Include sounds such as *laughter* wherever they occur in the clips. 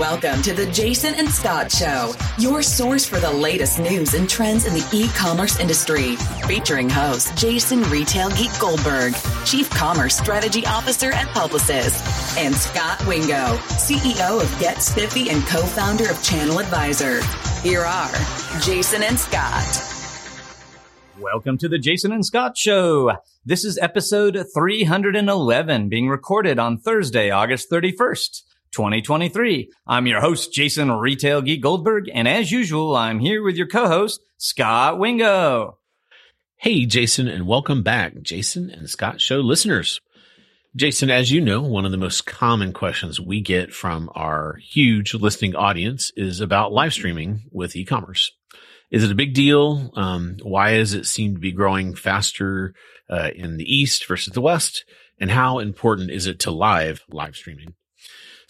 Welcome to the Jason and Scot Show, your source for the latest news and trends in the e commerce industry. Featuring host Jason Retail Geek Goldberg, Chief Commerce Strategy Officer and Publicis, and Scot Wingo, CEO of Get Spiffy and co founder of Channel Advisor. Here are Jason and Scot. Welcome to the Jason and Scot Show. This is episode 311 being recorded on Thursday, August 31st. 2023. I'm your host, Jason Retail Geek Goldberg, and as usual, I'm here with your co-host, Scot Wingo. Hey, Jason, and welcome back, Jason and Scot Show listeners. Jason, as you know, one of the most common questions we get from our huge listening audience is about live streaming with e-commerce. Is it a big deal? Um, why does it seem to be growing faster uh, in the East versus the West? And how important is it to live live streaming?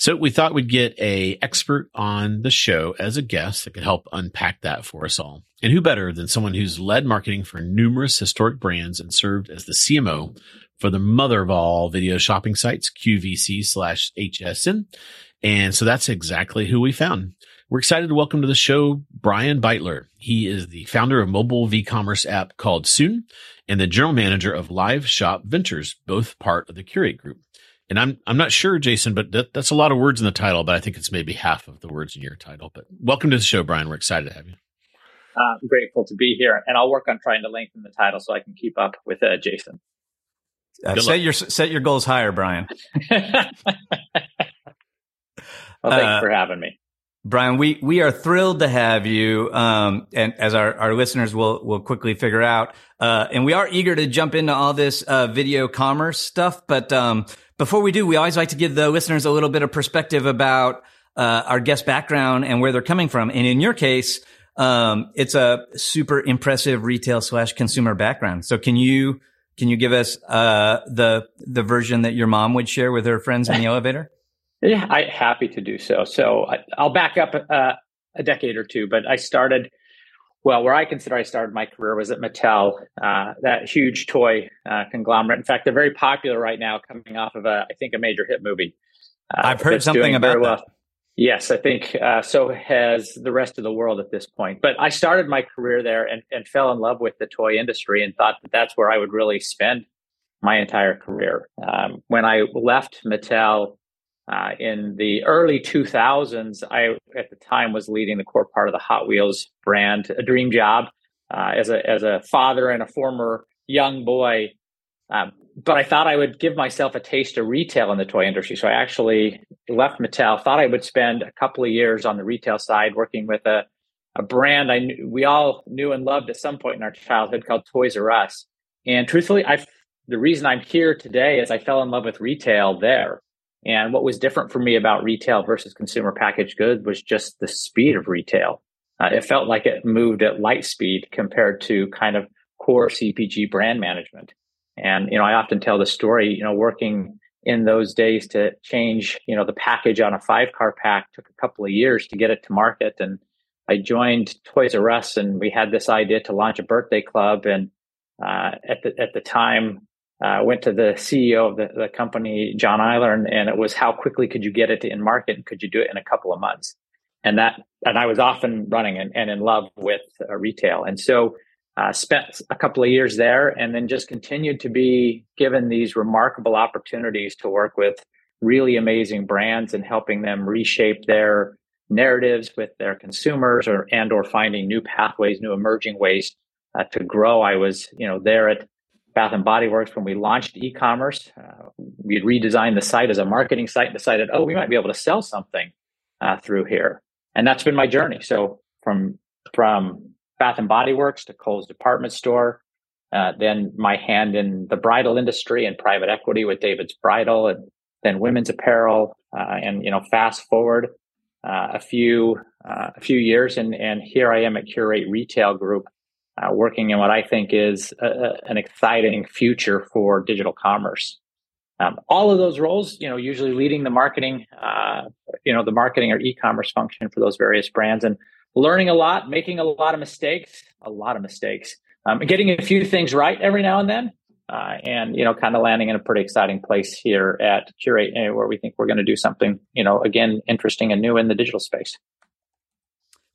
So we thought we'd get a expert on the show as a guest that could help unpack that for us all. And who better than someone who's led marketing for numerous historic brands and served as the CMO for the mother of all video shopping sites, QVC slash HSN. And so that's exactly who we found. We're excited to welcome to the show Brian Beitler. He is the founder of mobile v-commerce app called Sune and the general manager of Live Shop Ventures, both part of the Qurate Group. And I'm I'm not sure, Jason, but that, that's a lot of words in the title. But I think it's maybe half of the words in your title. But welcome to the show, Brian. We're excited to have you. Uh, I'm grateful to be here, and I'll work on trying to lengthen the title so I can keep up with uh, Jason. Uh, set your set your goals higher, Brian. *laughs* well, thanks uh, for having me. Brian, we, we are thrilled to have you. Um, and as our, our listeners will, will quickly figure out, uh, and we are eager to jump into all this, uh, video commerce stuff. But, um, before we do, we always like to give the listeners a little bit of perspective about uh, our guest background and where they're coming from. And in your case, um, it's a super impressive retail slash consumer background. So can you can you give us uh, the the version that your mom would share with her friends in the *laughs* elevator? Yeah, I happy to do so. So I, will back up uh, a decade or two, but I started well, where I consider I started my career was at Mattel, uh, that huge toy uh, conglomerate. In fact, they're very popular right now, coming off of a, I think, a major hit movie. Uh, I've heard something about well. that. Yes, I think uh, so has the rest of the world at this point. But I started my career there and, and fell in love with the toy industry and thought that that's where I would really spend my entire career. Um, when I left Mattel, uh, in the early 2000s, I at the time was leading the core part of the Hot Wheels brand, a dream job uh, as a as a father and a former young boy. Um, but I thought I would give myself a taste of retail in the toy industry. So I actually left Mattel. Thought I would spend a couple of years on the retail side, working with a a brand I knew, we all knew and loved at some point in our childhood called Toys R Us. And truthfully, I the reason I'm here today is I fell in love with retail there. And what was different for me about retail versus consumer packaged goods was just the speed of retail. Uh, it felt like it moved at light speed compared to kind of core CPG brand management. And, you know, I often tell the story, you know, working in those days to change, you know, the package on a five car pack took a couple of years to get it to market. And I joined Toys R Us and we had this idea to launch a birthday club. And uh, at the at the time, uh, went to the CEO of the, the company, John Eyler, and, and, it was how quickly could you get it in market and could you do it in a couple of months? And that, and I was often running and, and in love with uh, retail. And so, uh, spent a couple of years there and then just continued to be given these remarkable opportunities to work with really amazing brands and helping them reshape their narratives with their consumers or, and or finding new pathways, new emerging ways uh, to grow. I was, you know, there at Bath and Body Works when we launched e-commerce. Uh, we had redesigned the site as a marketing site and decided, oh, we might be able to sell something uh, through here. And that's been my journey. So from from Bath and Body Works to Kohl's department store, uh, then my hand in the bridal industry and private equity with David's Bridal, and then women's apparel, uh, and you know, fast forward uh, a few uh, a few years, and and here I am at Qurate Retail Group uh, working in what I think is a, a, an exciting future for digital commerce. Um, all of those roles, you know, usually leading the marketing, uh, you know, the marketing or e-commerce function for those various brands, and learning a lot, making a lot of mistakes, a lot of mistakes, um, getting a few things right every now and then. uh, and you know, kind of landing in a pretty exciting place here at Qurate, uh, where we think we're going to do something, you know, again, interesting and new in the digital space.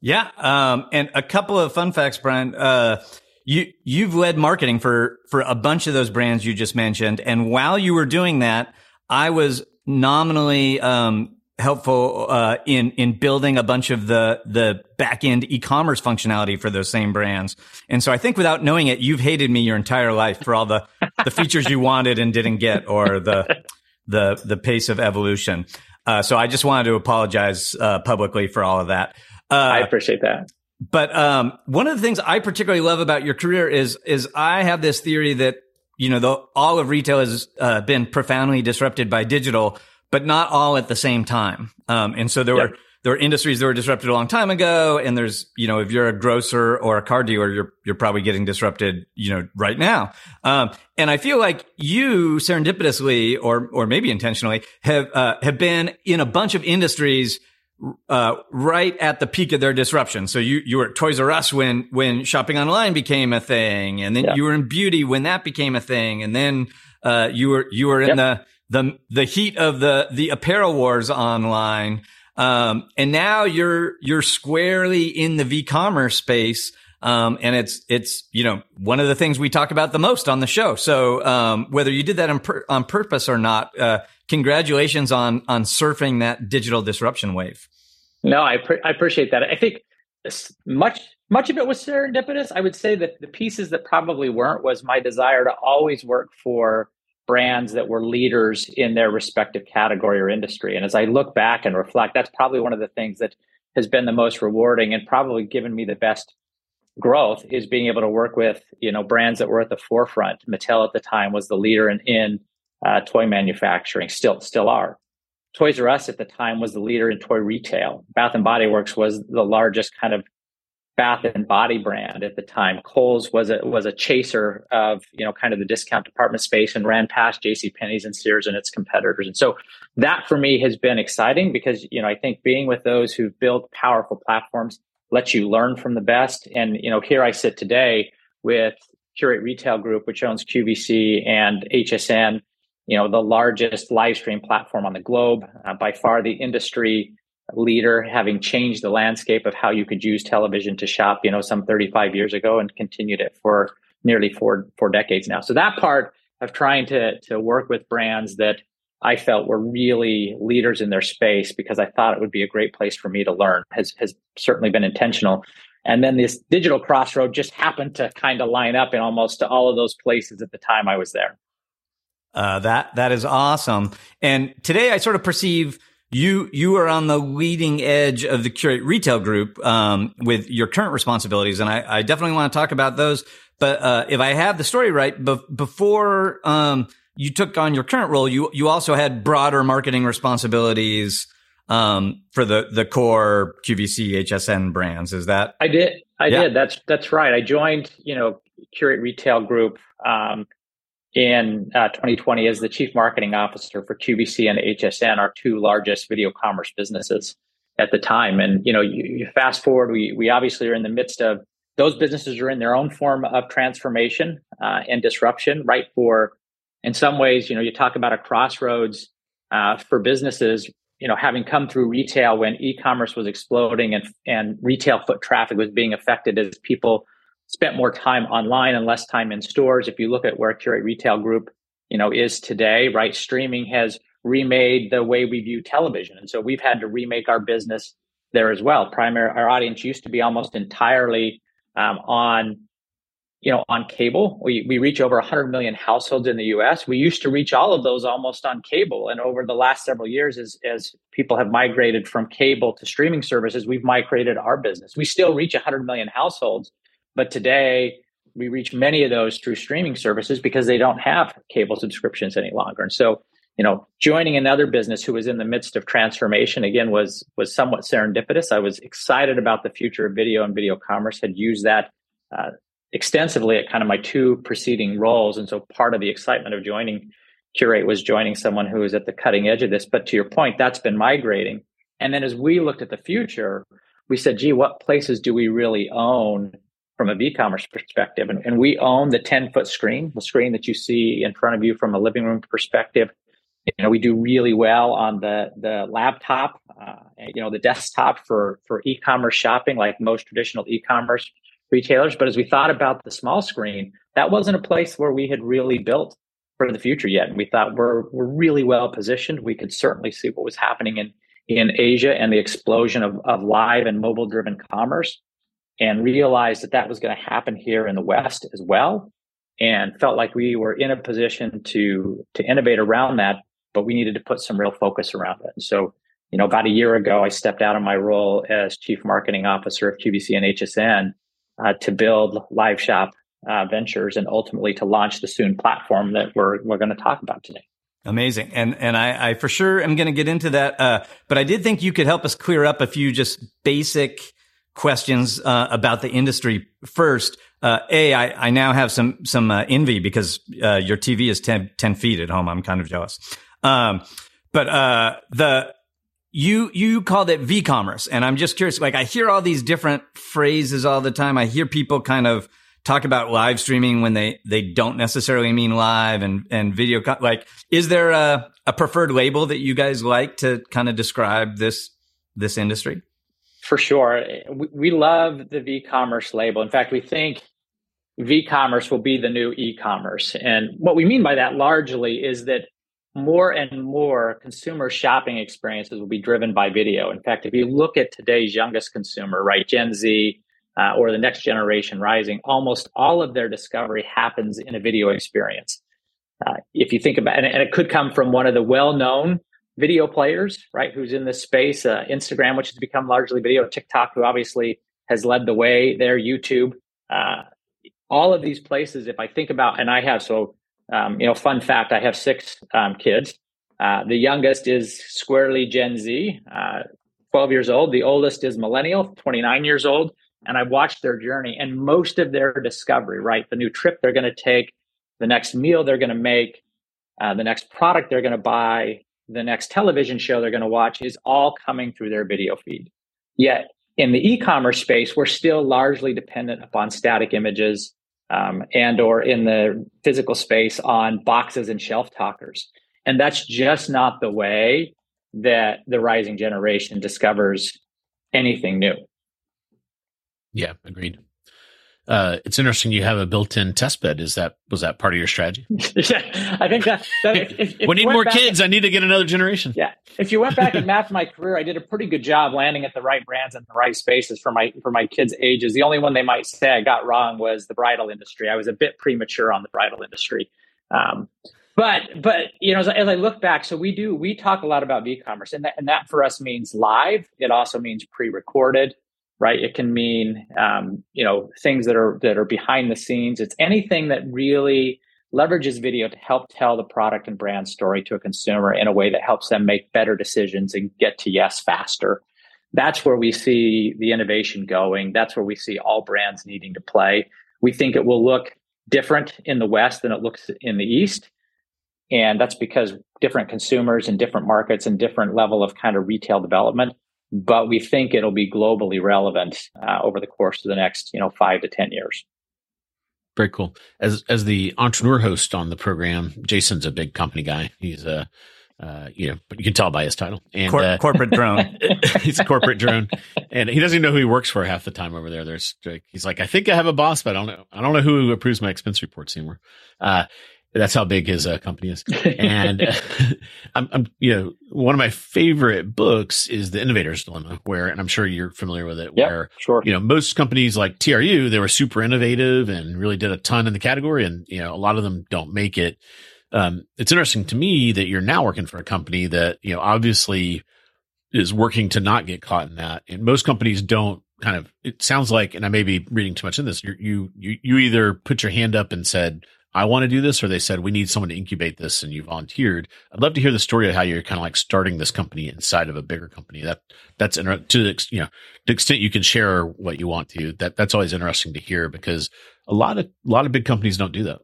Yeah, um, and a couple of fun facts, Brian. Uh, you you've led marketing for for a bunch of those brands you just mentioned, and while you were doing that, I was nominally um, helpful uh, in in building a bunch of the the back end e-commerce functionality for those same brands. And so I think without knowing it, you've hated me your entire life for all the *laughs* the features you wanted and didn't get, or the the the pace of evolution. Uh, so I just wanted to apologize uh, publicly for all of that. Uh, I appreciate that. But um, one of the things I particularly love about your career is is I have this theory that you know the, all of retail has uh, been profoundly disrupted by digital but not all at the same time. Um, and so there yep. were there were industries that were disrupted a long time ago, and there's you know if you're a grocer or a car dealer, you're you're probably getting disrupted you know right now. Um, and I feel like you serendipitously or or maybe intentionally have uh, have been in a bunch of industries. Uh, right at the peak of their disruption. So you, you were at Toys R Us when, when shopping online became a thing. And then yeah. you were in beauty when that became a thing. And then, uh, you were, you were in yep. the, the the heat of the the apparel wars online. Um, and now you're you're squarely in the v-commerce space. Um, and it's it's you know one of the things we talk about the most on the show. So um, whether you did that on, pur- on purpose or not, uh, congratulations on on surfing that digital disruption wave. No, I pre- I appreciate that. I think much much of it was serendipitous. I would say that the pieces that probably weren't was my desire to always work for brands that were leaders in their respective category or industry. And as I look back and reflect, that's probably one of the things that has been the most rewarding and probably given me the best growth is being able to work with you know brands that were at the forefront. Mattel at the time was the leader in, in uh, toy manufacturing, still still are. Toys R Us at the time was the leader in toy retail. Bath and Body Works was the largest kind of bath and body brand at the time. Kohl's was a was a chaser of you know kind of the discount department space and ran past J.C. Penney's and Sears and its competitors. And so that for me has been exciting because you know I think being with those who've built powerful platforms lets you learn from the best. And you know here I sit today with Qurate Retail Group, which owns QVC and HSN. You know the largest live stream platform on the globe, uh, by far the industry leader, having changed the landscape of how you could use television to shop, you know, some 35 years ago and continued it for nearly four, four decades now. So that part of trying to, to work with brands that I felt were really leaders in their space because I thought it would be a great place for me to learn has, has certainly been intentional. And then this digital crossroad just happened to kind of line up in almost all of those places at the time I was there. Uh, that that is awesome. And today I sort of perceive you you are on the leading edge of the Qurate Retail Group um, with your current responsibilities, and I, I, definitely want to talk about those. But uh, if I have the story right, be- before um, you took on your current role, you you also had broader marketing responsibilities um, for the the core QVC HSN brands. Is that I did? I yeah. did. That's that's right. I joined you know Qurate Retail Group um, in uh, 2020 as the chief marketing officer for QVC and HSN, our two largest video commerce businesses at the time. And you know, you, you, fast forward, we we obviously are in the midst of those businesses are in their own form of transformation uh, and disruption, right? For in some ways, you know, you talk about a crossroads uh, for businesses. You know, having come through retail when e-commerce was exploding and and retail foot traffic was being affected as people spent more time online and less time in stores. If you look at where Qurate Retail Group, you know, is today, right? Streaming has remade the way we view television. And so we've had to remake our business there as well. Primary, our audience used to be almost entirely um, on, you know, on cable. We, we reach over 100 million households in the US. We used to reach all of those almost on cable. And over the last several years, as, as people have migrated from cable to streaming services, we've migrated our business. We still reach 100 million households, but today, we reach many of those through streaming services because they don't have cable subscriptions any longer. And so, you know, joining another business who was in the midst of transformation again was was somewhat serendipitous. I was excited about the future of video and video commerce. Had used that uh, extensively at kind of my two preceding roles, and so part of the excitement of joining Qurate was joining someone who is at the cutting edge of this. But to your point, that's been migrating. And then as we looked at the future, we said, "Gee, what places do we really own?" From a v-commerce perspective and, and we own the 10 foot screen the screen that you see in front of you from a living room perspective. You know we do really well on the the laptop uh, you know the desktop for for e-commerce shopping like most traditional e-commerce retailers. But as we thought about the small screen that wasn't a place where we had really built for the future yet. And we thought we're we're really well positioned. We could certainly see what was happening in in asia and the explosion of, of live and mobile driven commerce and realized that that was going to happen here in the west as well and felt like we were in a position to to innovate around that but we needed to put some real focus around it. And so, you know, about a year ago, I stepped out of my role as chief marketing officer of QVC and HSN uh, to build Live Shop uh, Ventures and ultimately to launch the Sune platform that we're we're going to talk about today. Amazing, and and I, I for sure am going to get into that. Uh, but I did think you could help us clear up a few just basic questions uh, about the industry first. Uh, a, I, I now have some some uh, envy because uh, your TV is 10, 10, feet at home. I'm kind of jealous. Um, but uh, the you you called it v-commerce, and I'm just curious. Like I hear all these different phrases all the time. I hear people kind of talk about live streaming when they they don't necessarily mean live and and video. Co- like, is there a a preferred label that you guys like to kind of describe this this industry? For sure, we, we love the v-commerce label. In fact, we think v-commerce will be the new e-commerce, and what we mean by that largely is that more and more consumer shopping experiences will be driven by video. In fact, if you look at today's youngest consumer, right, Gen Z uh, or the next generation rising, almost all of their discovery happens in a video experience. Uh, if you think about, and, and, it could come from one of the well-known video players, right, who's in this space, uh, Instagram, which has become largely video, TikTok, who obviously has led the way there, YouTube, uh, all of these places. If I think about, and I have so um, you know, fun fact: I have six um, kids. Uh, the youngest is squarely Gen Z, uh, 12 years old. The oldest is millennial, 29 years old. And I've watched their journey and most of their discovery, right? The new trip they're going to take, the next meal they're going to make, uh, the next product they're going to buy, the next television show they're going to watch is all coming through their video feed. Yet in the e-commerce space, we're still largely dependent upon static images um, and or in the physical space on boxes and shelf talkers. And that's just not the way that the rising generation discovers anything new. Yeah agreed uh, it's interesting you have a built-in test bed. Is that was that part of your strategy? *laughs* yeah, I think that. that if, if, if we need more kids. I need to get another generation. Yeah, if you went back and mapped my career, I did a pretty good job landing at the right brands and the right spaces for my for my kids' ages. The only one they might say I got wrong was the bridal industry. I was a bit premature on the bridal industry. Um, but but you know as, as, I look back, so we do we talk a lot about e-commerce, and that and that for us means live. It also means pre-recorded right? It can mean um, you know things that are that are behind the scenes. It's anything that really leverages video to help tell the product and brand story to a consumer in a way that helps them make better decisions and get to yes faster. That's where we see the innovation going. That's where we see all brands needing to play. We think it will look different in the West than it looks in the East. And that's because different consumers and different markets and different level of kind of retail development but we think it'll be globally relevant uh, over the course of the next you know five to ten years very cool as as the entrepreneur host on the program jason's a big company guy he's a uh, you know, but you can tell by his title and Cor- uh, corporate drone. *laughs* he's a corporate drone, and he doesn't even know who he works for half the time over there. There's, he's like, I think I have a boss, but I don't know. I don't know who approves my expense reports anymore. Uh, that's how big his uh, company is. *laughs* And uh, *laughs* I'm, I'm, you know, one of my favorite books is The Innovator's Dilemma, where, and I'm sure you're familiar with it, yep, where, sure. you know, most companies like TRU, they were super innovative and really did a ton in the category. And, you know, a lot of them don't make it. Um, it's interesting to me that you're now working for a company that, you know, obviously is working to not get caught in that. And most companies don't kind of, it sounds like, and I may be reading too much in this, you, you, you either put your hand up and said, I want to do this, or they said we need someone to incubate this, and you volunteered. I'd love to hear the story of how you're kind of like starting this company inside of a bigger company. That that's inter- to the you know the extent you can share what you want to. That that's always interesting to hear because a lot of a lot of big companies don't do that.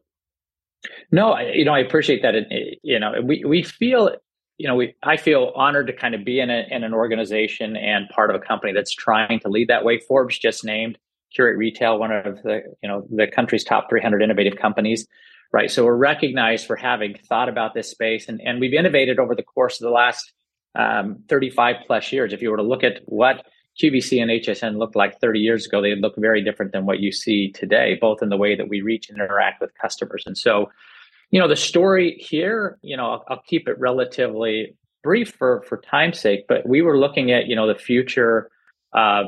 No, you know I appreciate that. It, you know we we feel you know we I feel honored to kind of be in a, in an organization and part of a company that's trying to lead that way. Forbes just named Qurate Retail, one of the you know the country's top 300 innovative companies, right? So we're recognized for having thought about this space, and and we've innovated over the course of the last um, 35 plus years. If you were to look at what QVC and HSN looked like 30 years ago, they look very different than what you see today, both in the way that we reach and interact with customers. And so, you know, the story here, you know, I'll, I'll keep it relatively brief for for time's sake, but we were looking at, you know, the future of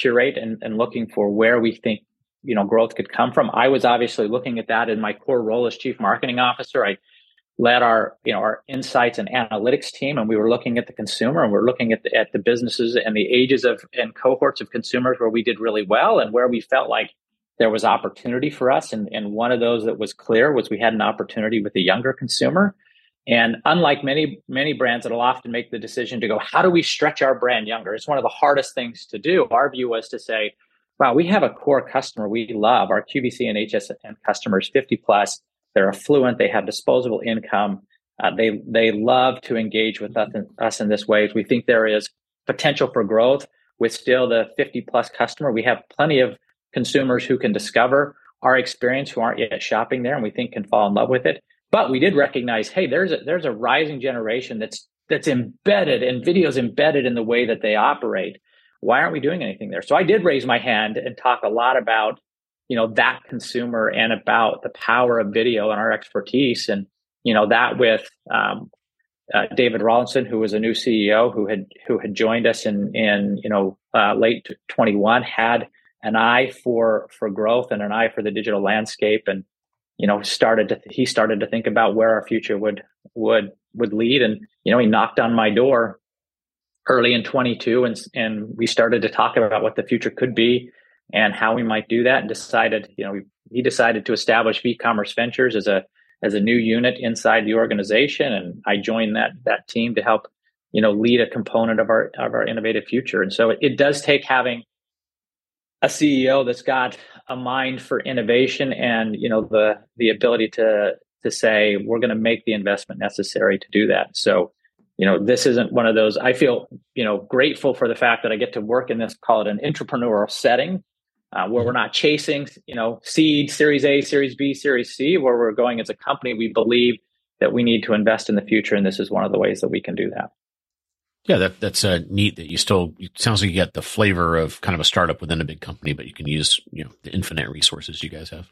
Qurate and, and looking for where we think you know growth could come from. I was obviously looking at that in my core role as chief marketing officer. I led our you know our insights and analytics team and we were looking at the consumer and we are looking at the, at the businesses and the ages of and cohorts of consumers where we did really well and where we felt like there was opportunity for us and, and one of those that was clear was we had an opportunity with the younger consumer and unlike many many brands that'll often make the decision to go how do we stretch our brand younger it's one of the hardest things to do our view was to say wow we have a core customer we love our qvc and hsn customers 50 plus they're affluent. They have disposable income. Uh, they they love to engage with us in, us in this way. We think there is potential for growth with still the 50 plus customer. We have plenty of consumers who can discover our experience who aren't yet shopping there, and we think can fall in love with it. But we did recognize, hey, there's a there's a rising generation that's that's embedded and videos embedded in the way that they operate. Why aren't we doing anything there? So I did raise my hand and talk a lot about you know that consumer and about the power of video and our expertise and you know that with um, uh, David Rawlinson, who was a new CEO who had who had joined us in in you know uh, late 21, had an eye for for growth and an eye for the digital landscape, and you know started to he started to think about where our future would would would lead, and you know he knocked on my door early in 22, and and we started to talk about what the future could be and how we might do that and decided, you know, he decided to establish V-Commerce Ventures as a as a new unit inside the organization and I joined that that team to help, you know, lead a component of our of our innovative future. And so it, it does take having a CEO that's got a mind for innovation and, you know, the the ability to to say we're going to make the investment necessary to do that. So you know this isn't one of those i feel you know grateful for the fact that i get to work in this call it an entrepreneurial setting uh, where we're not chasing, you know, seed, Series A, Series B, Series C, where we're going as a company. We believe that we need to invest in the future, and this is one of the ways that we can do that. Yeah, that that's uh, neat. That you still it sounds like you get the flavor of kind of a startup within a big company, but you can use you know the infinite resources you guys have.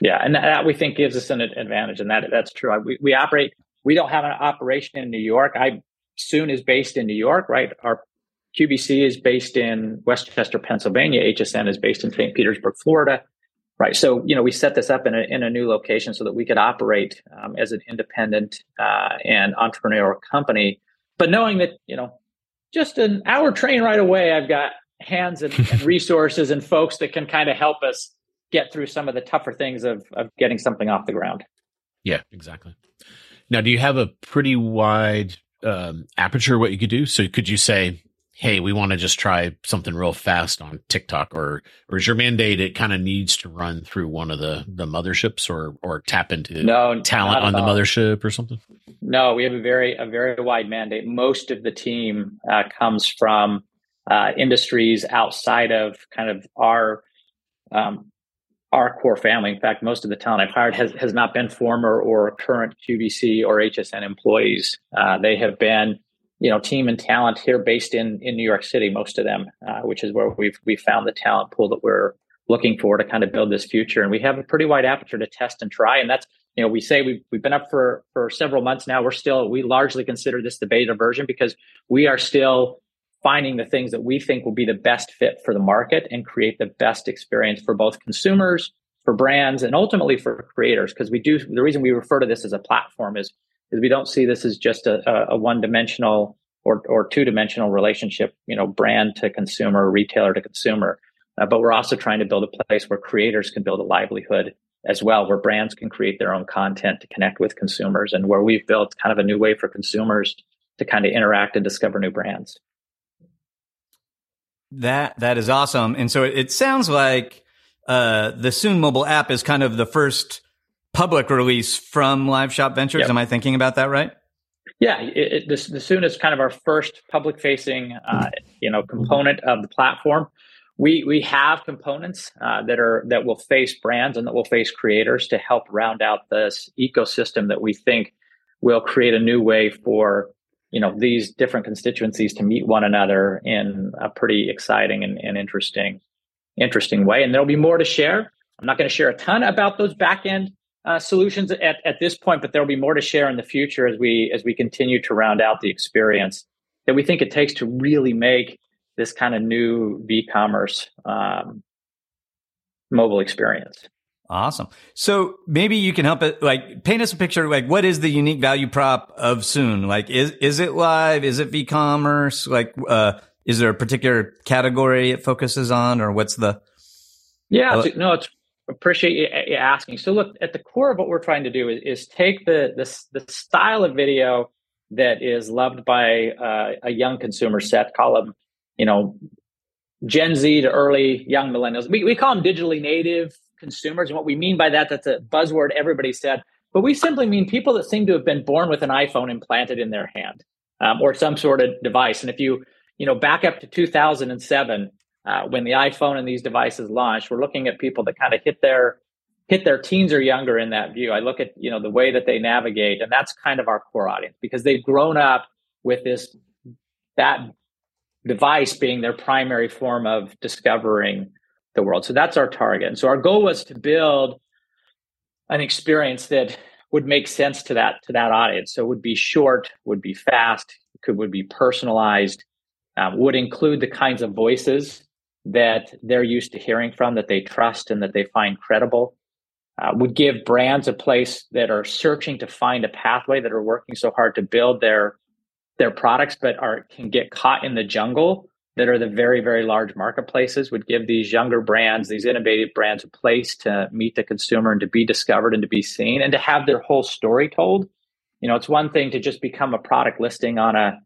Yeah, and that we think gives us an advantage, and that that's true. We we operate. We don't have an operation in New York. I Sune is based in New York, right? Our QVC is based in West Chester, Pennsylvania. HSN is based in St. Petersburg, Florida. Right. So, you know, we set this up in a, in a new location so that we could operate um, as an independent uh, and entrepreneurial company. But knowing that, you know, just an hour train right away, I've got hands and, and *laughs* resources and folks that can kind of help us get through some of the tougher things of, of getting something off the ground. Yeah, exactly. Now, do you have a pretty wide um, aperture what you could do? So could you say, hey, we want to just try something real fast on TikTok, or or is your mandate it kind of needs to run through one of the the motherships, or or tap into no, talent on the mothership or something? No, we have a very a very wide mandate. Most of the team uh, comes from uh, industries outside of kind of our um, our core family. In fact, most of the talent I've hired has, has not been former or current QVC or HSN employees. Uh, they have been you know team and talent here based in in New York City, most of them, uh, which is where we've we found the talent pool that we're looking for to kind of build this future. And we have a pretty wide aperture to test and try. And that's you know we say we've we've been up for for several months now. We're still we largely consider this the beta version because we are still finding the things that we think will be the best fit for the market and create the best experience for both consumers for brands and ultimately for creators because we do the reason we refer to this as a platform is is we don't see this as just a, a one dimensional or, or two dimensional relationship, you know, brand to consumer, retailer to consumer. Uh, but we're also trying to build a place where creators can build a livelihood as well, where brands can create their own content to connect with consumers and where we've built kind of a new way for consumers to kind of interact and discover new brands. That that is awesome. And so it, it sounds like uh, the Sune mobile app is kind of the first public release from Live Shop Ventures. Yep. Am I thinking about that right? Yeah, it, it, the, the Sune is kind of our first public facing, uh, you know, component of the platform. we we have components uh, that are that will face brands and that will face creators to help round out this ecosystem that we think will create a new way for you know these different constituencies to meet one another in a pretty exciting and, and interesting interesting way and there'll be more to share i'm not going to share a ton about those back end uh, solutions at, at this point but there'll be more to share in the future as we as we continue to round out the experience that we think it takes to really make this kind of new v-commerce um, mobile experience Awesome. So maybe you can help it, like paint us a picture. Like, what is the unique value prop of Sune? Like, is is it live? Is it v-commerce? Like, uh, is there a particular category it focuses on, or what's the? Yeah, no, it's appreciate you asking. So, look, at the core of what we're trying to do is, is take the, the the style of video that is loved by uh, a young consumer set, call them you know, Gen Z to early young millennials. We, we call them digitally native consumers. And what we mean by that, that's a buzzword everybody said. But we simply mean people that seem to have been born with an iPhone implanted in their hand um, or some sort of device. And if you, you know, back up to 2007, uh, when the iPhone and these devices launched, we're looking at people that kind of hit their hit their teens or younger in that view. I look at you know the way that they navigate, and that's kind of our core audience because they've grown up with this that device being their primary form of discovering the world. So that's our target. And so our goal was to build an experience that would make sense to that to that audience. So it would be short, would be fast, could would be personalized, um, would include the kinds of voices that they're used to hearing from, that they trust and that they find credible. Uh, would give brands a place that are searching to find a pathway that are working so hard to build their their products, but are can get caught in the jungle that are the very, very large marketplaces would give these younger brands, these innovative brands, a place to meet the consumer and to be discovered and to be seen and to have their whole story told. You know, it's one thing to just become a product listing on a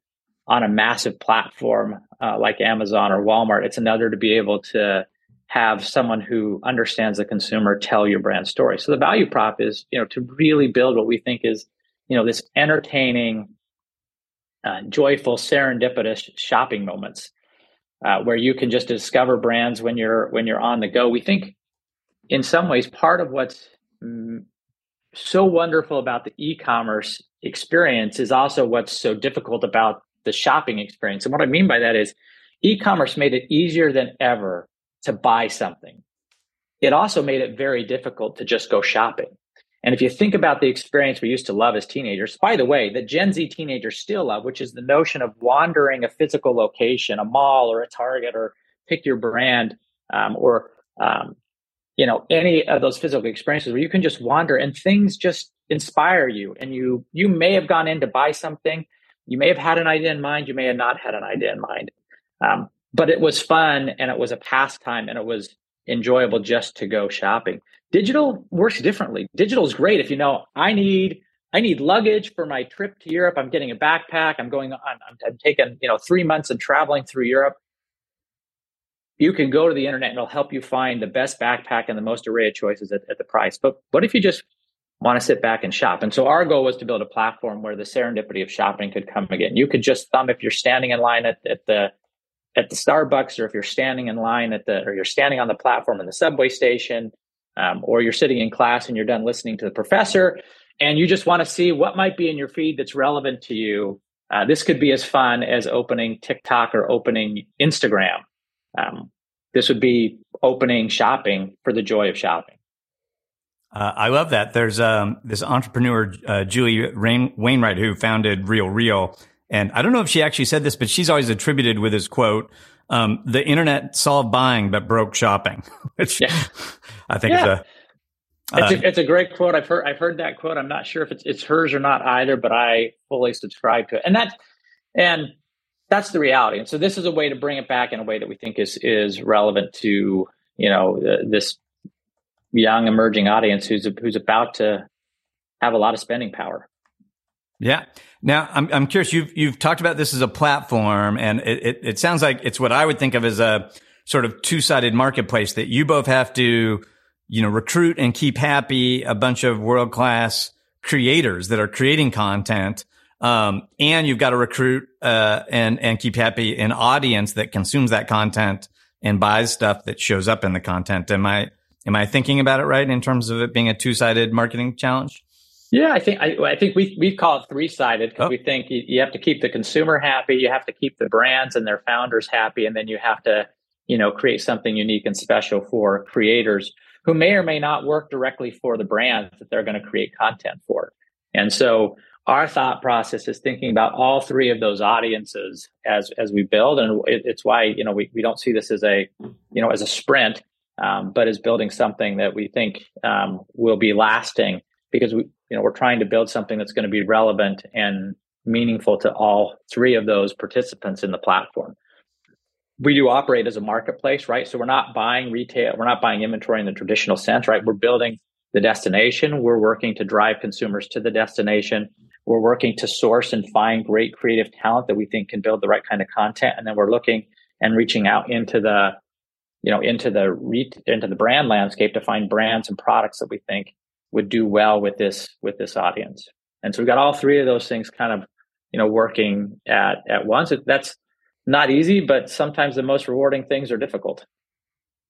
on a massive platform uh, like Amazon or Walmart. It's another to be able to have someone who understands the consumer tell your brand story. So the value prop is, you know, to really build what we think is, you know, this entertaining, uh, joyful, serendipitous shopping moments uh, where you can just discover brands when you're when you're on the go. We think, in some ways, part of what's mm, so wonderful about the e-commerce experience is also what's so difficult about the shopping experience. And what I mean by that is, e-commerce made it easier than ever to buy something. It also made it very difficult to just go shopping. And if you think about the experience we used to love as teenagers, by the way, the Gen Z teenagers still love, which is the notion of wandering a physical location, a mall or a Target or pick your brand um, or um, you know any of those physical experiences where you can just wander and things just inspire you and you you may have gone in to buy something you may have had an idea in mind you may have not had an idea in mind um, but it was fun and it was a pastime and it was enjoyable just to go shopping. Digital works differently. Digital is great if you know I need I need luggage for my trip to Europe. I'm getting a backpack. I'm going on. I'm, I'm taking you know three months and traveling through Europe. You can go to the internet and it'll help you find the best backpack and the most array of choices at, at the price. But what if you just want to sit back and shop? And so our goal was to build a platform where the serendipity of shopping could come again. You could just thumb if you're standing in line at, at the at the Starbucks or if you're standing in line at the, or you're standing on the platform in the subway station, um, or you're sitting in class and you're done listening to the professor and you just want to see what might be in your feed that's relevant to you. Uh, this could be as fun as opening TikTok or opening Instagram. Um, this would be opening shopping for the joy of shopping. Uh, I love that. There's um, this entrepreneur, uh, Julie Rain- Wainwright, who founded Real Real and I don't know if she actually said this, but she's always attributed with this quote, um, the internet solved buying, but broke shopping, *laughs* which yeah. I think yeah. is a, uh, it's a, it's a great quote. I've heard I've heard that quote. I'm not sure if it's it's hers or not either, but I fully subscribe to it. And that and that's the reality. And so this is a way to bring it back in a way that we think is is relevant to you know this young emerging audience who's who's about to have a lot of spending power. Yeah. Now I'm I'm curious. You've you've talked about this as a platform, and it, it, it sounds like it's what I would think of as a sort of two sided marketplace that you both have to, you know, recruit and keep happy a bunch of world class creators that are creating content. Um, and you've got to recruit uh, and and keep happy an audience that consumes that content and buys stuff that shows up in the content. Am I am I thinking about it right in terms of it being a two sided marketing challenge? Yeah, I think I, I think we we call it three sided because oh. we think you, you have to keep the consumer happy, you have to keep the brands and their founders happy, and then you have to you know create something unique and special for creators who may or may not work directly for the brands that they're going to create content for. And so our thought process is thinking about all three of those audiences as as we build and it, it's why you know we, we don't see this as a you know as a sprint um, but is building something that we think um, will be lasting because we you know we're trying to build something that's going to be relevant and meaningful to all three of those participants in the platform. We do operate as a marketplace right? So we're not buying retail we're not buying inventory in the traditional sense right? We're building the destination. We're working to drive consumers to the destination. We're working to source and find great creative talent that we think can build the right kind of content. And then we're looking and reaching out into the, you know, into the re- into the brand landscape to find brands and products that we think would do well with this with this audience. And so we've got all three of those things kind of, you know, working at at once. That's not easy, but sometimes the most rewarding things are difficult.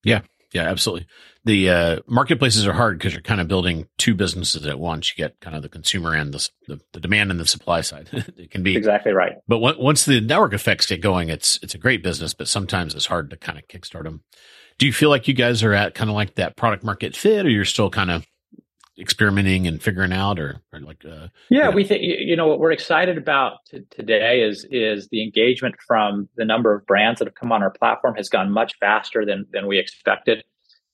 Yeah, yeah, absolutely. The uh, marketplaces are hard because you're kind of building two businesses at once. You get kind of the consumer and the the, the demand and the supply side. *laughs* it can be exactly right. But once the network effects get going, it's it's a great business. But sometimes it's hard to kind of kickstart them. Do you feel like you guys are at kind of like that product market fit, or you're still kind of experimenting and figuring out or, or like uh, yeah, we think you know what we're excited about t- today is is the engagement from the number of brands that have come on our platform has gone much faster than than we expected.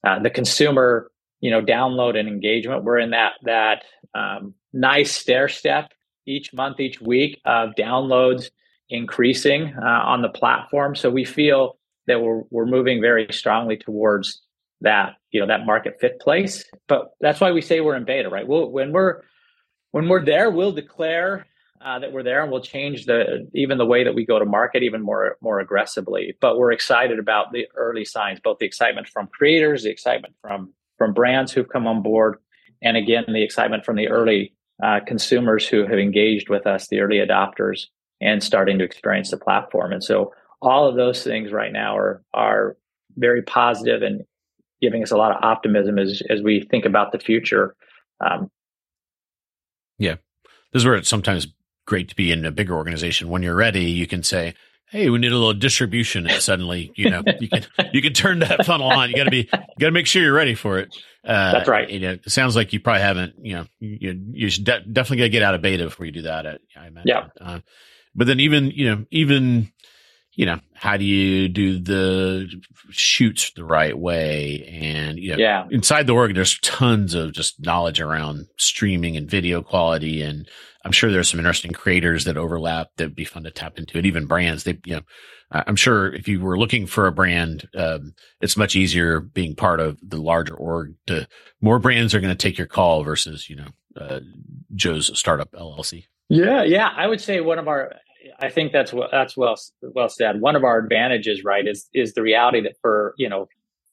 Uh, the consumer you know download and engagement we're in that that um, nice stair step each month each week of downloads increasing uh, on the platform. So we feel that we're, we're moving very strongly towards that you know that market fit place. But that's why we say we're in beta right? We'll, when we're when we're there we'll declare uh, that we're there and we'll change the even the way that we go to market even more more aggressively. But we're excited about the early signs both the excitement from creators the excitement from from brands who've come on board and again the excitement from the early uh, consumers who have engaged with us the early adopters and starting to experience the platform. And so all of those things right now are are very positive and giving us a lot of optimism as as we think about the future. Um, yeah, this is where it's sometimes great to be in a bigger organization. When you're ready, you can say, "Hey, we need a little distribution," and suddenly, you know, you can *laughs* you can turn that funnel on. You got to be you got to make sure you're ready for it. Uh, That's right. You know, it sounds like you probably haven't. You know, you you should de- definitely got to get out of beta before you do that. I imagine. Yeah. Uh, but then even you know even you know, how do you do the shoots the right way? And, you know, yeah. inside the org, there's tons of just knowledge around streaming and video quality. And I'm sure there's some interesting creators that overlap that'd be fun to tap into and even brands. They, you know, I'm sure if you were looking for a brand, um, it's much easier being part of the larger org to more brands are going to take your call versus, you know, uh, Joe's startup LLC. Yeah. Yeah. I would say one of our, I think that's that's well well said. One of our advantages, right, is is the reality that for you know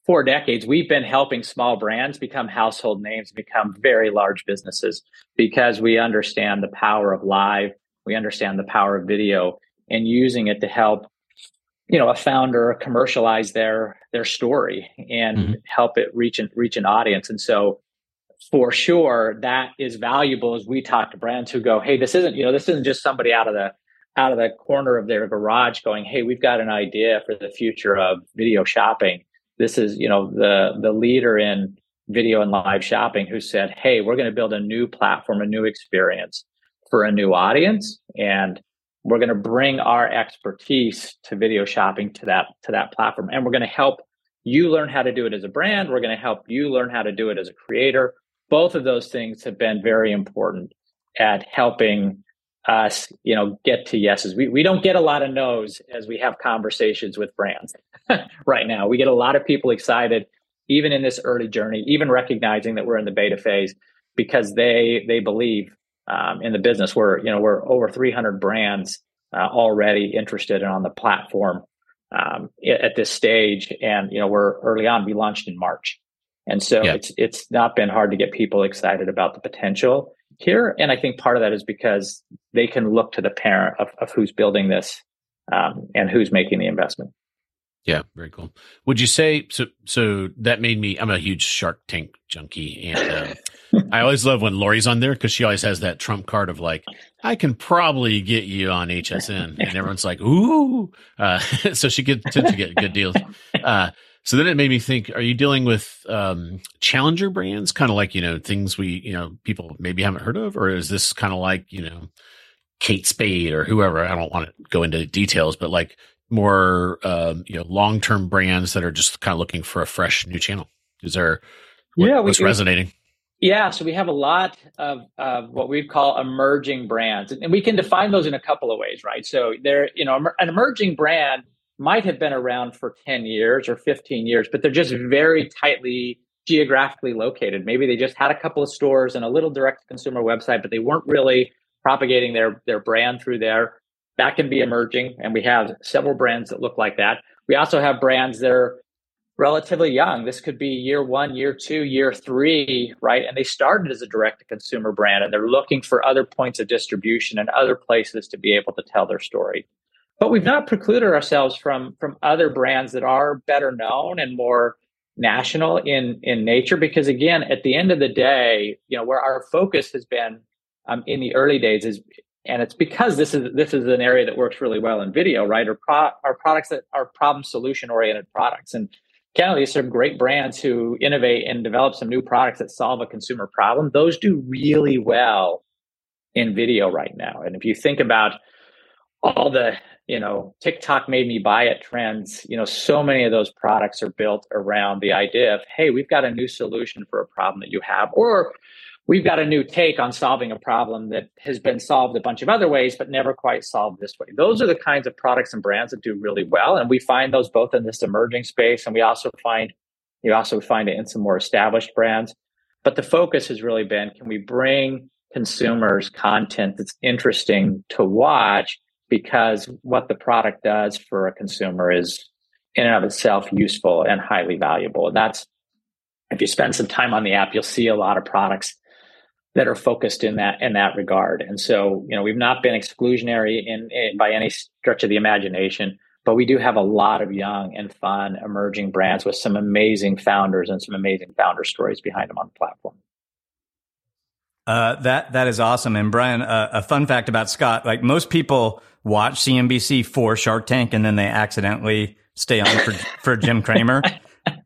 four decades we've been helping small brands become household names, become very large businesses because we understand the power of live, we understand the power of video, and using it to help you know a founder commercialize their their story and mm-hmm. help it reach an reach an audience. And so for sure that is valuable as we talk to brands who go, hey, this isn't you know this isn't just somebody out of the out of the corner of their garage going, Hey, we've got an idea for the future of video shopping. This is, you know, the, the leader in video and live shopping who said, Hey, we're going to build a new platform, a new experience for a new audience. And we're going to bring our expertise to video shopping to that, to that platform. And we're going to help you learn how to do it as a brand. We're going to help you learn how to do it as a creator. Both of those things have been very important at helping us, you know, get to yeses. We, we don't get a lot of no's as we have conversations with brands *laughs* right now. We get a lot of people excited, even in this early journey, even recognizing that we're in the beta phase because they, they believe um, in the business. We're, you know, we're over 300 brands uh, already interested and on the platform um, at this stage. And, you know, we're early on, we launched in March. And so yeah. it's, it's not been hard to get people excited about the potential here. And I think part of that is because they can look to the parent of, of who's building this um, and who's making the investment. Yeah, very cool. Would you say so? So that made me. I'm a huge Shark Tank junkie, and uh, *laughs* I always love when Lori's on there because she always has that trump card of like, I can probably get you on HSN, and everyone's like, ooh. Uh, *laughs* so she gets to get good deals. Uh, so then it made me think: Are you dealing with um, challenger brands, kind of like you know things we you know people maybe haven't heard of, or is this kind of like you know Kate Spade or whoever? I don't want to go into details, but like more um, you know long term brands that are just kind of looking for a fresh new channel? Is there what, yeah, we, what's resonating? Yeah, so we have a lot of, of what we call emerging brands, and we can define those in a couple of ways, right? So they're you know an emerging brand might have been around for 10 years or 15 years, but they're just very tightly geographically located. Maybe they just had a couple of stores and a little direct to consumer website, but they weren't really propagating their their brand through there that can be emerging. And we have several brands that look like that. We also have brands that are relatively young. This could be year one, year two, year three, right? And they started as a direct to consumer brand and they're looking for other points of distribution and other places to be able to tell their story. But we've not precluded ourselves from, from other brands that are better known and more national in, in nature. Because again, at the end of the day, you know, where our focus has been um, in the early days is and it's because this is this is an area that works really well in video, right? Or pro, our products that are problem solution oriented products, and candidly, some great brands who innovate and develop some new products that solve a consumer problem. Those do really well in video right now. And if you think about all the you know TikTok made me buy it trends, you know, so many of those products are built around the idea of hey, we've got a new solution for a problem that you have, or we've got a new take on solving a problem that has been solved a bunch of other ways, but never quite solved this way. Those are the kinds of products and brands that do really well. And we find those both in this emerging space. And we also find, you also find it in some more established brands. But the focus has really been, can we bring consumers content that's interesting to watch because what the product does for a consumer is in and of itself useful and highly valuable. And that's, if you spend some time on the app, you'll see a lot of products that are focused in that in that regard. And so, you know, we've not been exclusionary in, in, by any stretch of the imagination, but we do have a lot of young and fun emerging brands with some amazing founders and some amazing founder stories behind them on the platform. Uh, that that is awesome. And Brian, uh, a fun fact about Scot: like most people watch CNBC for Shark Tank, and then they accidentally stay on for for Jim Cramer. *laughs*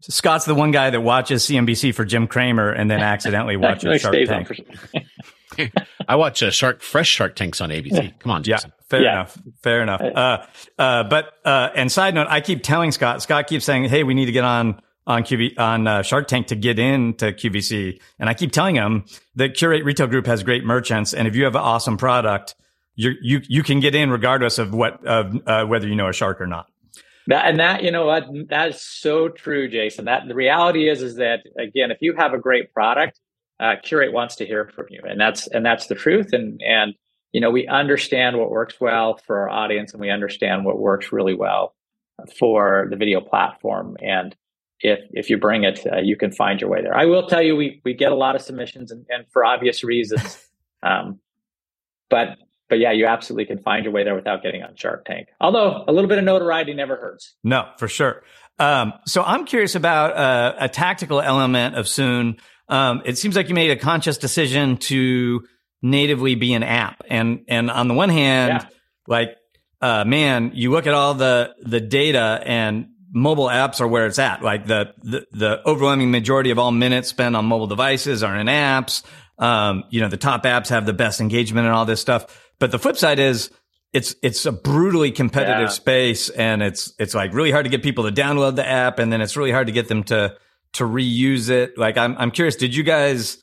Scot's the one guy that watches CNBC for Jim Cramer and then accidentally *laughs* watches Shark Tank. *laughs* I watch uh, Shark Fresh Shark Tanks on ABC. Come on, Jason. Yeah, fair yeah. enough. Fair enough. Uh, uh, but uh, and side note, I keep telling Scot. Scot keeps saying, "Hey, we need to get on." On QV on uh, Shark Tank to get into QVC, and I keep telling him that Qurate Retail Group has great merchants, and if you have an awesome product, you you you can get in regardless of what of uh, whether you know a shark or not. That, and that, you know what, that is so true, Jason. That the reality is, is that again, if you have a great product, uh, Qurate wants to hear from you, and that's and that's the truth. And and you know, we understand what works well for our audience, and we understand what works really well for the video platform. And if if you bring it, uh, you can find your way there. I will tell you, we we get a lot of submissions, and, and for obvious reasons. *laughs* Um, but but yeah, you absolutely can find your way there without getting on Shark Tank. Although a little bit of notoriety never hurts. No, for sure. Um, so I'm curious about uh, a tactical element of Sune. Um, it seems like you made a conscious decision to natively be an app, and and on the one hand, yeah. like uh, man, you look at all the the data and mobile apps are where it's at. Like the, the, the overwhelming majority of all minutes spent on mobile devices are in apps. Um, you know, the top apps have the best engagement and all this stuff. But the flip side is it's it's a brutally competitive yeah. space and it's it's like really hard to get people to download the app and then it's really hard to get them to to reuse it. Like I'm I'm curious, did you guys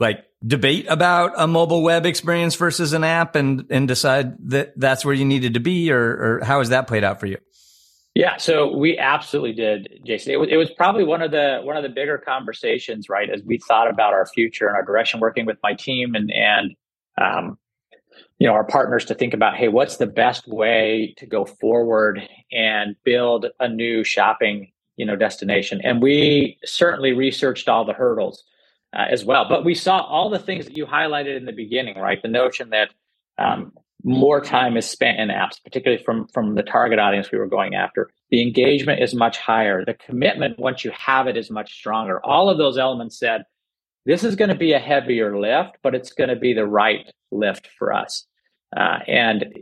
like debate about a mobile web experience versus an app and and decide that that's where you needed to be or or how has that played out for you? Yeah, so we absolutely did, Jason. It was, it was probably one of the one of the bigger conversations, right? As we thought about our future and our direction, working with my team and and um, you know our partners to think about hey what's the best way to go forward and build a new shopping you know destination and we certainly researched all the hurdles uh, as well but we saw all the things that you highlighted in the beginning right the notion that um, more time is spent in apps, particularly from from the target audience we were going after. The engagement is much higher. The commitment once you have it is much stronger. All of those elements said, this is going to be a heavier lift, but it's going to be the right lift for us. Uh, and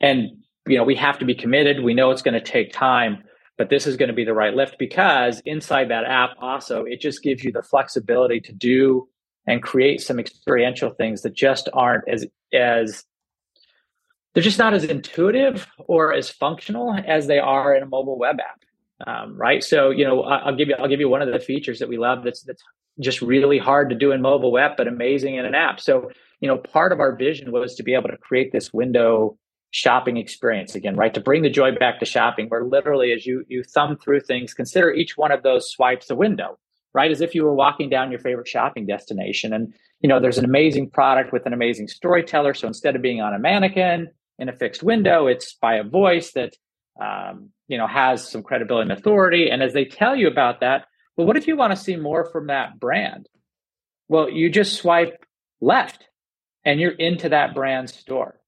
and you know we have to be committed. We know it's going to take time, but this is going to be the right lift because inside that app also it just gives you the flexibility to do and create some experiential things that just aren't as as they're just not as intuitive or as functional as they are in a mobile web app. Um, right. So, you know, I'll give you, I'll give you one of the features that we love that's, that's just really hard to do in mobile web, but amazing in an app. So, you know, part of our vision was to be able to create this window shopping experience again, right? To bring the joy back to shopping, where literally as you, you thumb through things, consider each one of those swipes a window, right? As if you were walking down your favorite shopping destination. And, you know, there's an amazing product with an amazing storyteller. So instead of being on a mannequin, in a fixed window. It's by a voice that um, you know has some credibility and authority. And as they tell you about that, well, what if you want to see more from that brand? Well, you just swipe left, and you're into that brand store.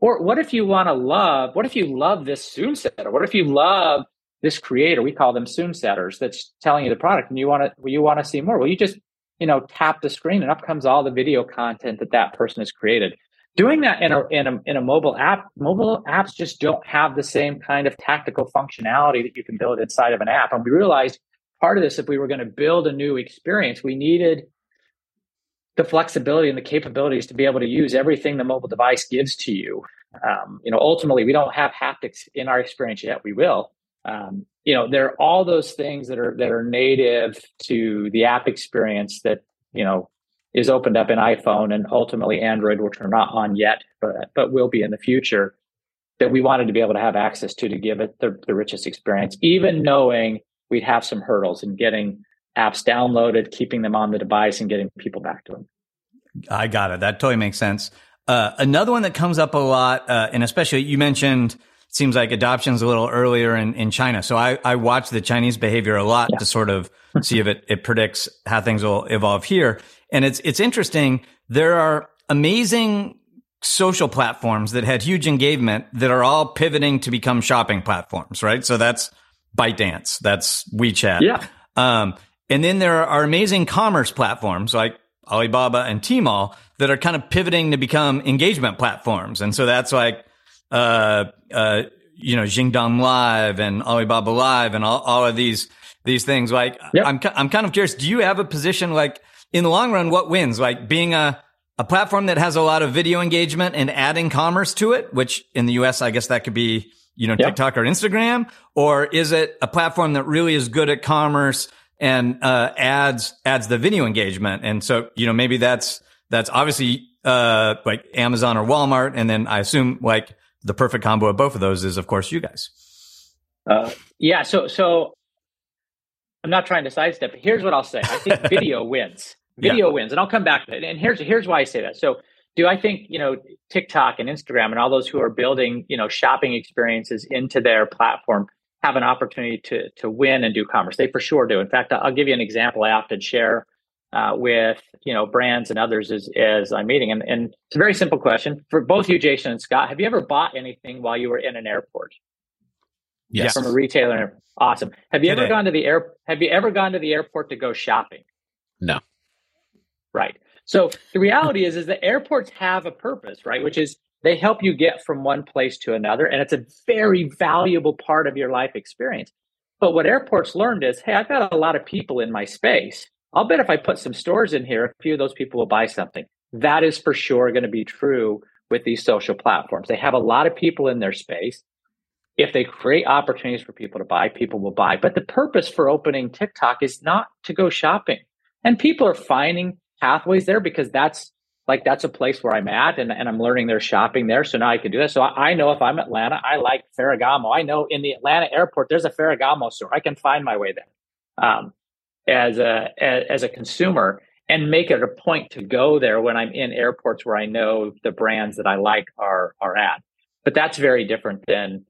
Or what if you want to love? What if you love this soon setter? What if you love this creator? We call them soon setters. That's telling you the product, and you want to you want to see more. Well, you just you know tap the screen, and up comes all the video content that that person has created doing that in a, in a in a mobile app mobile apps just don't have the same kind of tactical functionality that you can build inside of an app. And we realized part of this if we were going to build a new experience we needed the flexibility and the capabilities to be able to use everything the mobile device gives to you. Um, you know ultimately we don't have haptics in our experience yet. We will. Um, you know there are all those things that are that are native to the app experience that you know is opened up in iPhone and ultimately Android, which we're not on yet, but but will be in the future. That we wanted to be able to have access to to give it the, the richest experience, even knowing we'd have some hurdles in getting apps downloaded, keeping them on the device, and getting people back to them. I got it. That totally makes sense. Uh, another one that comes up a lot, uh, and especially you mentioned, seems like adoption's a little earlier in, in China. So I, I watch the Chinese behavior a lot yeah. to sort of see if it, it predicts how things will evolve here. And it's, it's interesting. There are amazing social platforms that had huge engagement that are all pivoting to become shopping platforms, right? So that's ByteDance, that's WeChat. Yeah. Um, and then there are amazing commerce platforms like Alibaba and Tmall that are kind of pivoting to become engagement platforms. And so that's like, uh, uh, you know, Jingdong Live and Alibaba Live and all, all of these, these things. Like, yep. I'm, I'm kind of curious, do you have a position like, in the long run, what wins? Like being a, a platform that has a lot of video engagement and adding commerce to it, which in the US, I guess that could be, you know, yep. TikTok or Instagram, or is it a platform that really is good at commerce and, uh, adds, adds the video engagement? And so, you know, maybe that's, that's obviously, uh, like Amazon or Walmart. And then I assume like the perfect combo of both of those is, of course, you guys. Uh, yeah. So, so I'm not trying to sidestep. Here's what I'll say. I think *laughs* video wins. Video yeah. wins, and I'll come back to it. And here's here's why I say that. So, do I think you know TikTok and Instagram and all those who are building you know shopping experiences into their platform have an opportunity to to win and do commerce? They for sure do. In fact, I'll give you an example I often share uh, with you know brands and others as as I'm meeting. And, and it's a very simple question for both you, Jason and Scot. Have you ever bought anything while you were in an airport? Yes. From a retailer. Awesome. Have you Today. ever gone to the air? Have you ever gone to the airport to go shopping? No. Right. So the reality is, is that airports have a purpose, right? Which is they help you get from one place to another, and it's a very valuable part of your life experience. But what airports learned is, hey, I've got a lot of people in my space. I'll bet if I put some stores in here, a few of those people will buy something. That is for sure going to be true with these social platforms. They have a lot of people in their space if they create opportunities for people to buy, people will buy. But the purpose for opening TikTok is not to go shopping. And people are finding pathways there because that's like that's a place where I'm at and, and I'm learning their shopping there. So now I can do that. So I, I know if I'm Atlanta, I like Ferragamo. I know in the Atlanta airport there's a Ferragamo store. I can find my way there um, as a as, a consumer and make it a point to go there when I'm in airports where I know the brands that I like are are at. But that's very different than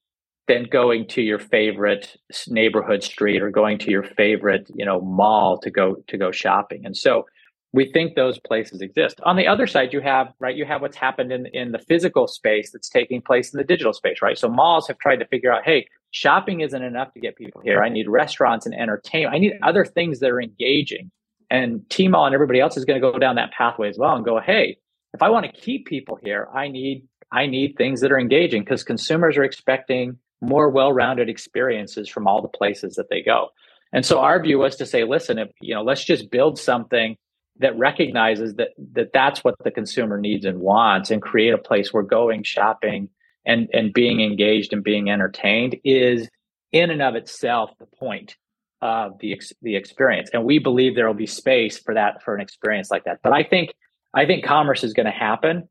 than going to your favorite neighborhood street or going to your favorite you know mall to go to go shopping and so we think those places exist. On the other side, you have right, you have what's happened in in the physical space that's taking place in the digital space, right? So malls have tried to figure out, hey, shopping isn't enough to get people here. I need restaurants and entertainment. I need other things that are engaging. And Tmall and everybody else is going to go down that pathway as well and go, hey, if I want to keep people here, I need I need things that are engaging because consumers are expecting more well-rounded experiences from all the places that they go. And so our view was to say, listen, if you know, let's just build something that recognizes that that that's what the consumer needs and wants and create a place where going shopping and and being engaged and being entertained is in and of itself the point of the ex- the experience. And we believe there will be space for that for an experience like that. But i think i think commerce is going to happen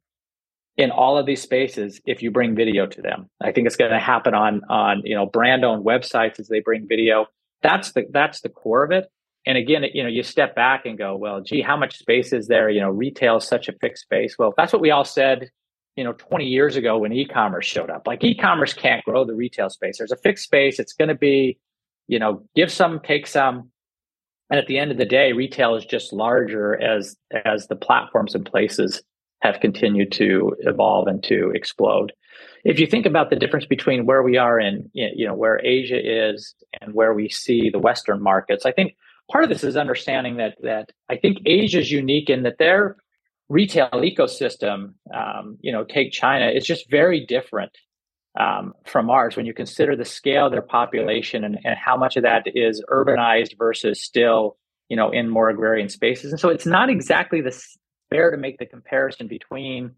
in all of these spaces if you bring video to them. I think it's going to happen on on you know brand owned websites as they bring video. That's the that's the core of it and again, you know, you step back and go, well, gee, how much space is there? You know, retail is such a fixed space. Well, that's what we all said, you know, 20 years ago when e-commerce showed up. Like e-commerce can't grow the retail space. There's a fixed space. It's going to be, you know, give some, take some. And at the end of the day, retail is just larger as as the platforms and places have continued to evolve and to explode. If you think about the difference between where we are in, you know, where Asia is and where we see the Western markets, I think part of this is understanding that that I think Asia is unique in that their retail ecosystem, um, you know, take China, is just very different um, from ours when you consider the scale of their population and, and how much of that is urbanized versus still, you know, in more agrarian spaces. And so it's not exactly the fair to make the comparison between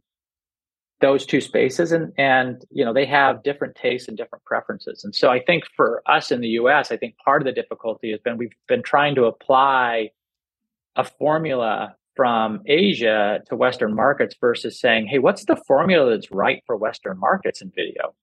those two spaces and and you know they have different tastes and different preferences. And so i think for us in the us i think part of the difficulty has been we've been trying to apply a formula from asia to western markets versus saying hey what's the formula that's right for western markets in video?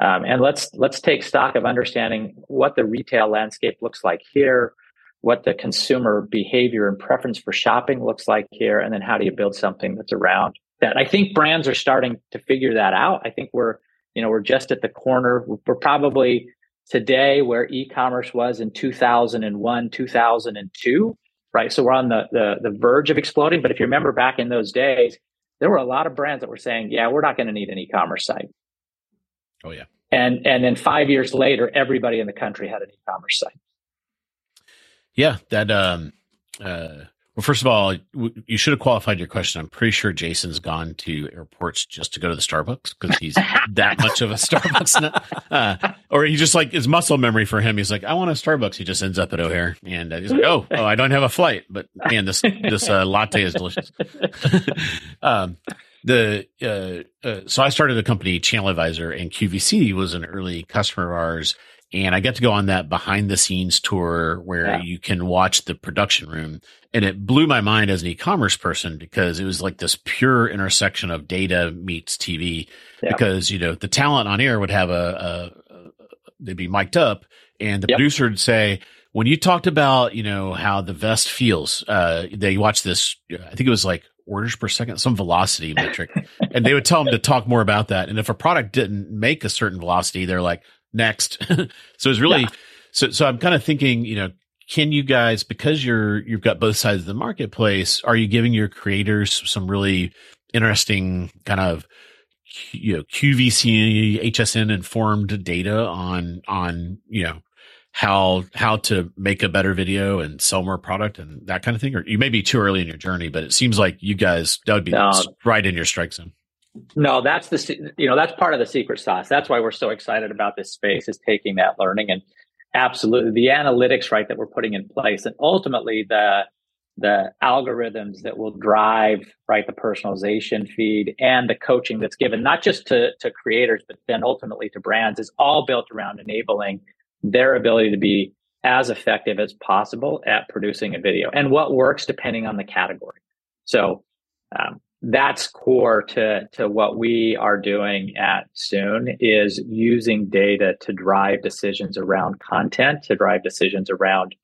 Um, and let's let's take stock of understanding what the retail landscape looks like here what the consumer behavior and preference for shopping looks like here and then how do you build something that's around that I think brands are starting to figure that out. I think we're, you know, we're just at the corner. We're probably today where e-commerce was in 2001, 2002, right? So we're on the, the, the verge of exploding. But if you remember back in those days, there were a lot of brands that were saying, yeah, we're not going to need an e-commerce site. Oh yeah. And, and then five years later, everybody in the country had an e-commerce site. Yeah. That, um, uh, well, first of all, you should have qualified your question. I'm pretty sure Jason's gone to airports just to go to the Starbucks because he's that much of a *laughs* Starbucks nut. Uh, or he just like his muscle memory for him. He's like, I want a Starbucks. He just ends up at O'Hare, and uh, he's like, oh, oh, I don't have a flight, but man, this this uh, latte is delicious. *laughs* um, the uh, uh, so I started a company, ChannelAdvisor, and QVC was an early customer of ours and I got to go on that behind the scenes tour where yeah. you can watch the production room. And it blew my mind as an e-commerce person because it was like this pure intersection of data meets TV. Yeah. Because, you know, the talent on air would have a, a, a they'd be mic'd up and the yep. producer would say, when you talked about, you know, how the vest feels, uh, they watch this, I think it was like orders per second, some velocity metric. and they would tell them to talk more about that. And if a product didn't make a certain velocity, they're like, next. *laughs* so it's really, yeah. so, so I'm kind of thinking, you know, can you guys, because you're, you've got both sides of the marketplace, are you giving your creators some really interesting kind of, you know, QVC, HSN informed data on, on, you know, how how to make a better video and sell more product and that kind of thing or you may be too early in your journey but it seems like you guys that would be no, right in your strike zone no, that's the you know that's part of the secret sauce. That's why we're so excited about this space is taking that learning and absolutely the analytics right that we're putting in place and ultimately the the algorithms that will drive right the personalization feed and the coaching that's given not just to to creators but then ultimately to brands is all built around enabling their ability to be as effective as possible at producing a video and what works depending on the category. So um, that's core to to what we are doing at Sune is using data to drive decisions around content, to drive decisions around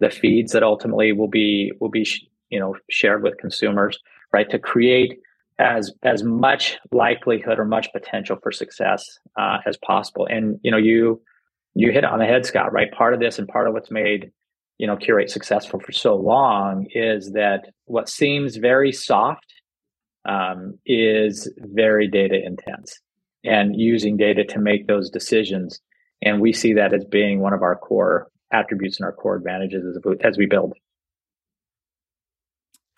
the feeds that ultimately will be will be you know shared with consumers, right? To create as as much likelihood or much potential for success uh, as possible. And you know you you hit it on the head, Scot. Right, part of this and part of what's made you know Qurate successful for so long is that what seems very soft um, is very data intense and using data to make those decisions and we see that as being one of our core attributes and our core advantages as, as we build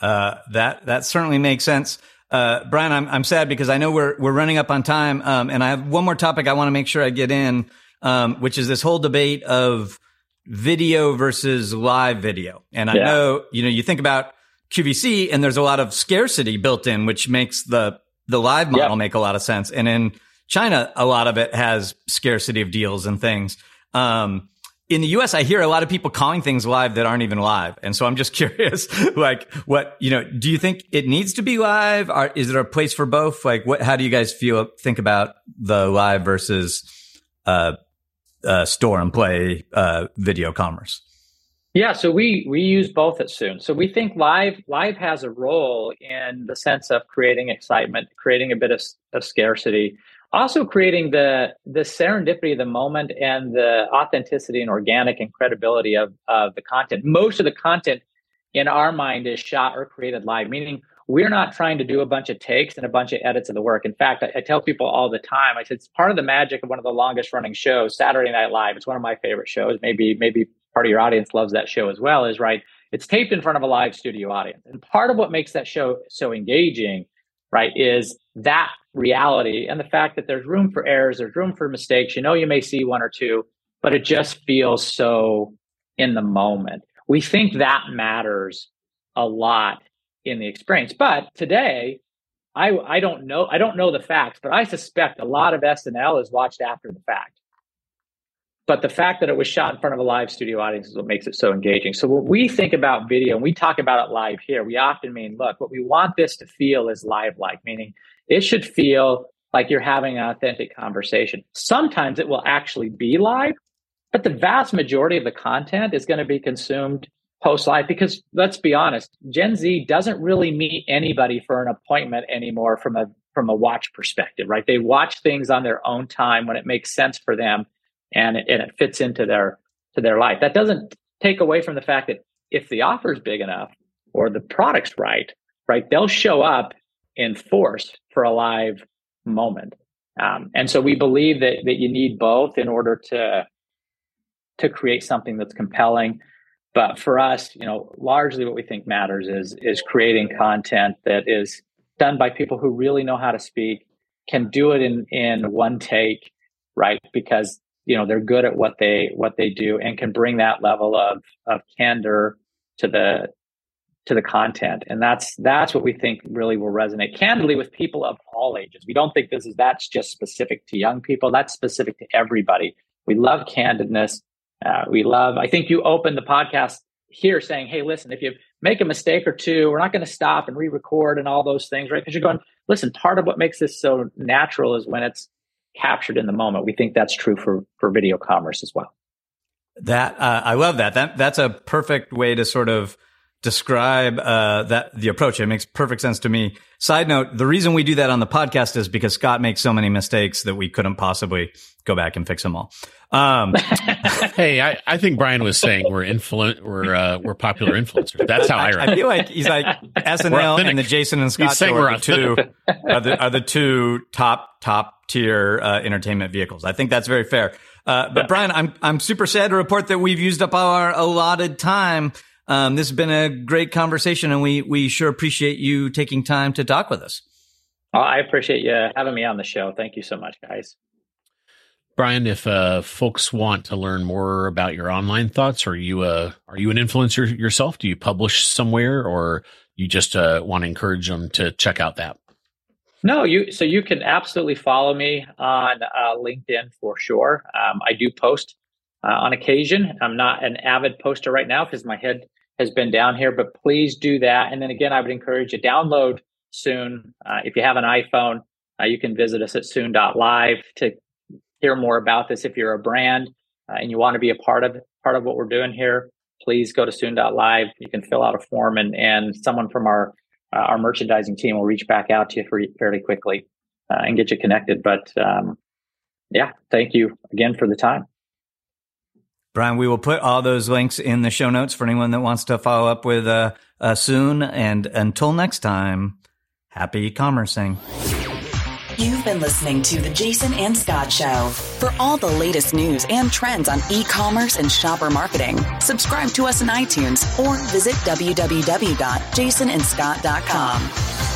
uh, that that certainly makes sense uh, Brian, I'm I'm sad because I know we're we're running up on time, um, and I have one more topic I want to make sure I get in, um, which is this whole debate of video versus live video. And I yeah. know you know you think about QVC, and there's a lot of scarcity built in, which makes the the live model yeah. make a lot of sense. And in China, a lot of it has scarcity of deals and things. Um, in the US, I hear a lot of people calling things live that aren't even live. And so I'm just *laughs* curious, like what, you know, do you think it needs to be live? Or is there a place for both? Like what, how do you guys feel, think about the live versus, uh, uh, store and play, uh, video commerce? Yeah, so we we use both at Sune. So we think live live has a role in the sense of creating excitement, creating a bit of, of scarcity, also creating the the serendipity of the moment and the authenticity and organic and credibility of, of the content. Most of the content in our mind is shot or created live meaning we're not trying to do a bunch of takes and a bunch of edits of the work. In fact I, I tell people all the time i said it's part of the magic of one of the longest running shows saturday night live. It's one of my favorite shows maybe maybe part of your audience loves that show as well is right it's taped in front of a live studio audience and part of what makes that show so engaging right is that reality and the fact that there's room for errors, there's room for mistakes. You know, you may see one or two, but it just feels so in the moment. We think that matters a lot in the experience. But today, I I don't know I don't know the facts, but I suspect a lot of SNL is watched after the fact. But the fact that it was shot in front of a live studio audience is what makes it so engaging. So when we think about video and we talk about it live here, we often mean, look, what we want this to feel is live like, meaning it should feel like you're having an authentic conversation. Sometimes it will actually be live, but the vast majority of the content is going to be consumed post live because let's be honest, Gen Z doesn't really meet anybody for an appointment anymore from a from a watch perspective, right? They watch things on their own time when it makes sense for them and it, and it fits into their to their life. That doesn't take away from the fact that if the offer is big enough or the product's right, right, they'll show up in force for a live moment. Um, and so we believe that that you need both in order to to create something that's compelling. But for us, you know, largely what we think matters is is creating content that is done by people who really know how to speak, can do it in in one take, right? Because you know they're good at what they what they do and can bring that level of of candor to the to the content. And that's that's what we think really will resonate candidly with people of all ages. We don't think this is that's just specific to young people. That's specific to everybody. We love candidness. Uh, we love i think you opened the podcast here saying hey listen if you make a mistake or two we're not going to stop and re-record and all those things right? Because you're going listen part of what makes this so natural is when it's captured in the moment. We think that's true for for video commerce as well. That uh, i love that. That that's a perfect way to sort of describe uh, that the approach. It makes perfect sense to me. Side note: the reason we do that on the podcast is because Scot makes so many mistakes that we couldn't possibly go back and fix them all. Um, *laughs* hey, I, I think Brian was saying we're influ- we're uh, we're popular influencers. That's how I read. I feel like he's like *laughs* SNL and the Jason and Scot show are the two *laughs* are the, are the two top top tier uh, entertainment vehicles. I think that's very fair. Uh, but Brian, I'm I'm super sad to report that we've used up our allotted time. Um, this has been a great conversation, and we we sure appreciate you taking time to talk with us. Oh, I appreciate you having me on the show. Thank you so much, guys. Brian, if uh, folks want to learn more about your online thoughts, are you a are you an influencer yourself? Do you publish somewhere, or you just uh, want to encourage them to check out that? No, you. So you can absolutely follow me on uh, LinkedIn for sure. Um, I do post uh, on occasion. I'm not an avid poster right now because my head has been down here, but please do that. And then again, I would encourage you to download Sune. Uh, if you have an iPhone, uh, you can visit us at soon.live to hear more about this. If you're a brand uh, and you want to be a part of part of what we're doing here, please go to soon.live. You can fill out a form and, and someone from our uh, our merchandising team will reach back out to you fairly quickly uh, and get you connected. But um, yeah, thank you again for the time. Brian, we will put all those links in the show notes for anyone that wants to follow up with uh, uh, Sune. And until next time, happy e commercing. You've been listening to the Jason and Scot Show. For all the latest news and trends on e-commerce and shopper marketing, subscribe to us in iTunes or visit www.jasonandscot.com.